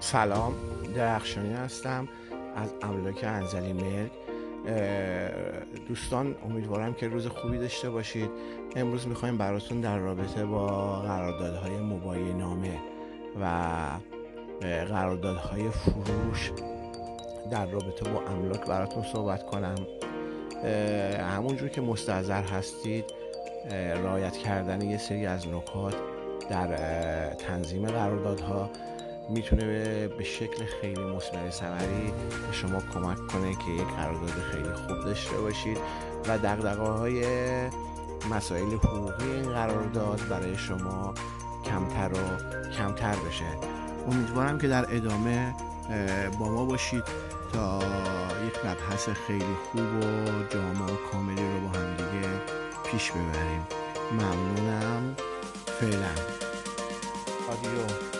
سلام درخشانی هستم از املاک انزلی مرگ دوستان امیدوارم که روز خوبی داشته باشید. امروز می‌خوایم براتون در رابطه با قراردادهای موبایل نامه و قراردادهای فروش در رابطه با املاک براتون صحبت کنم. همونجور که مستحضر هستید رعایت کردن یه سری از نکات در تنظیم قراردادها می‌تونه به شکل خیلی مثمر ثمری به شما کمک کنه که یک قرارداد خیلی خوب داشته باشید و دقدقه های مسائل حقوقی این قرارداد برای شما کمتر و کمتر بشه. امیدوارم که در ادامه با ما باشید تا یک مبحث خیلی خوب و جامع و کاملی رو با همدیگه پیش ببریم. ممنونم. فعلا. آدیو.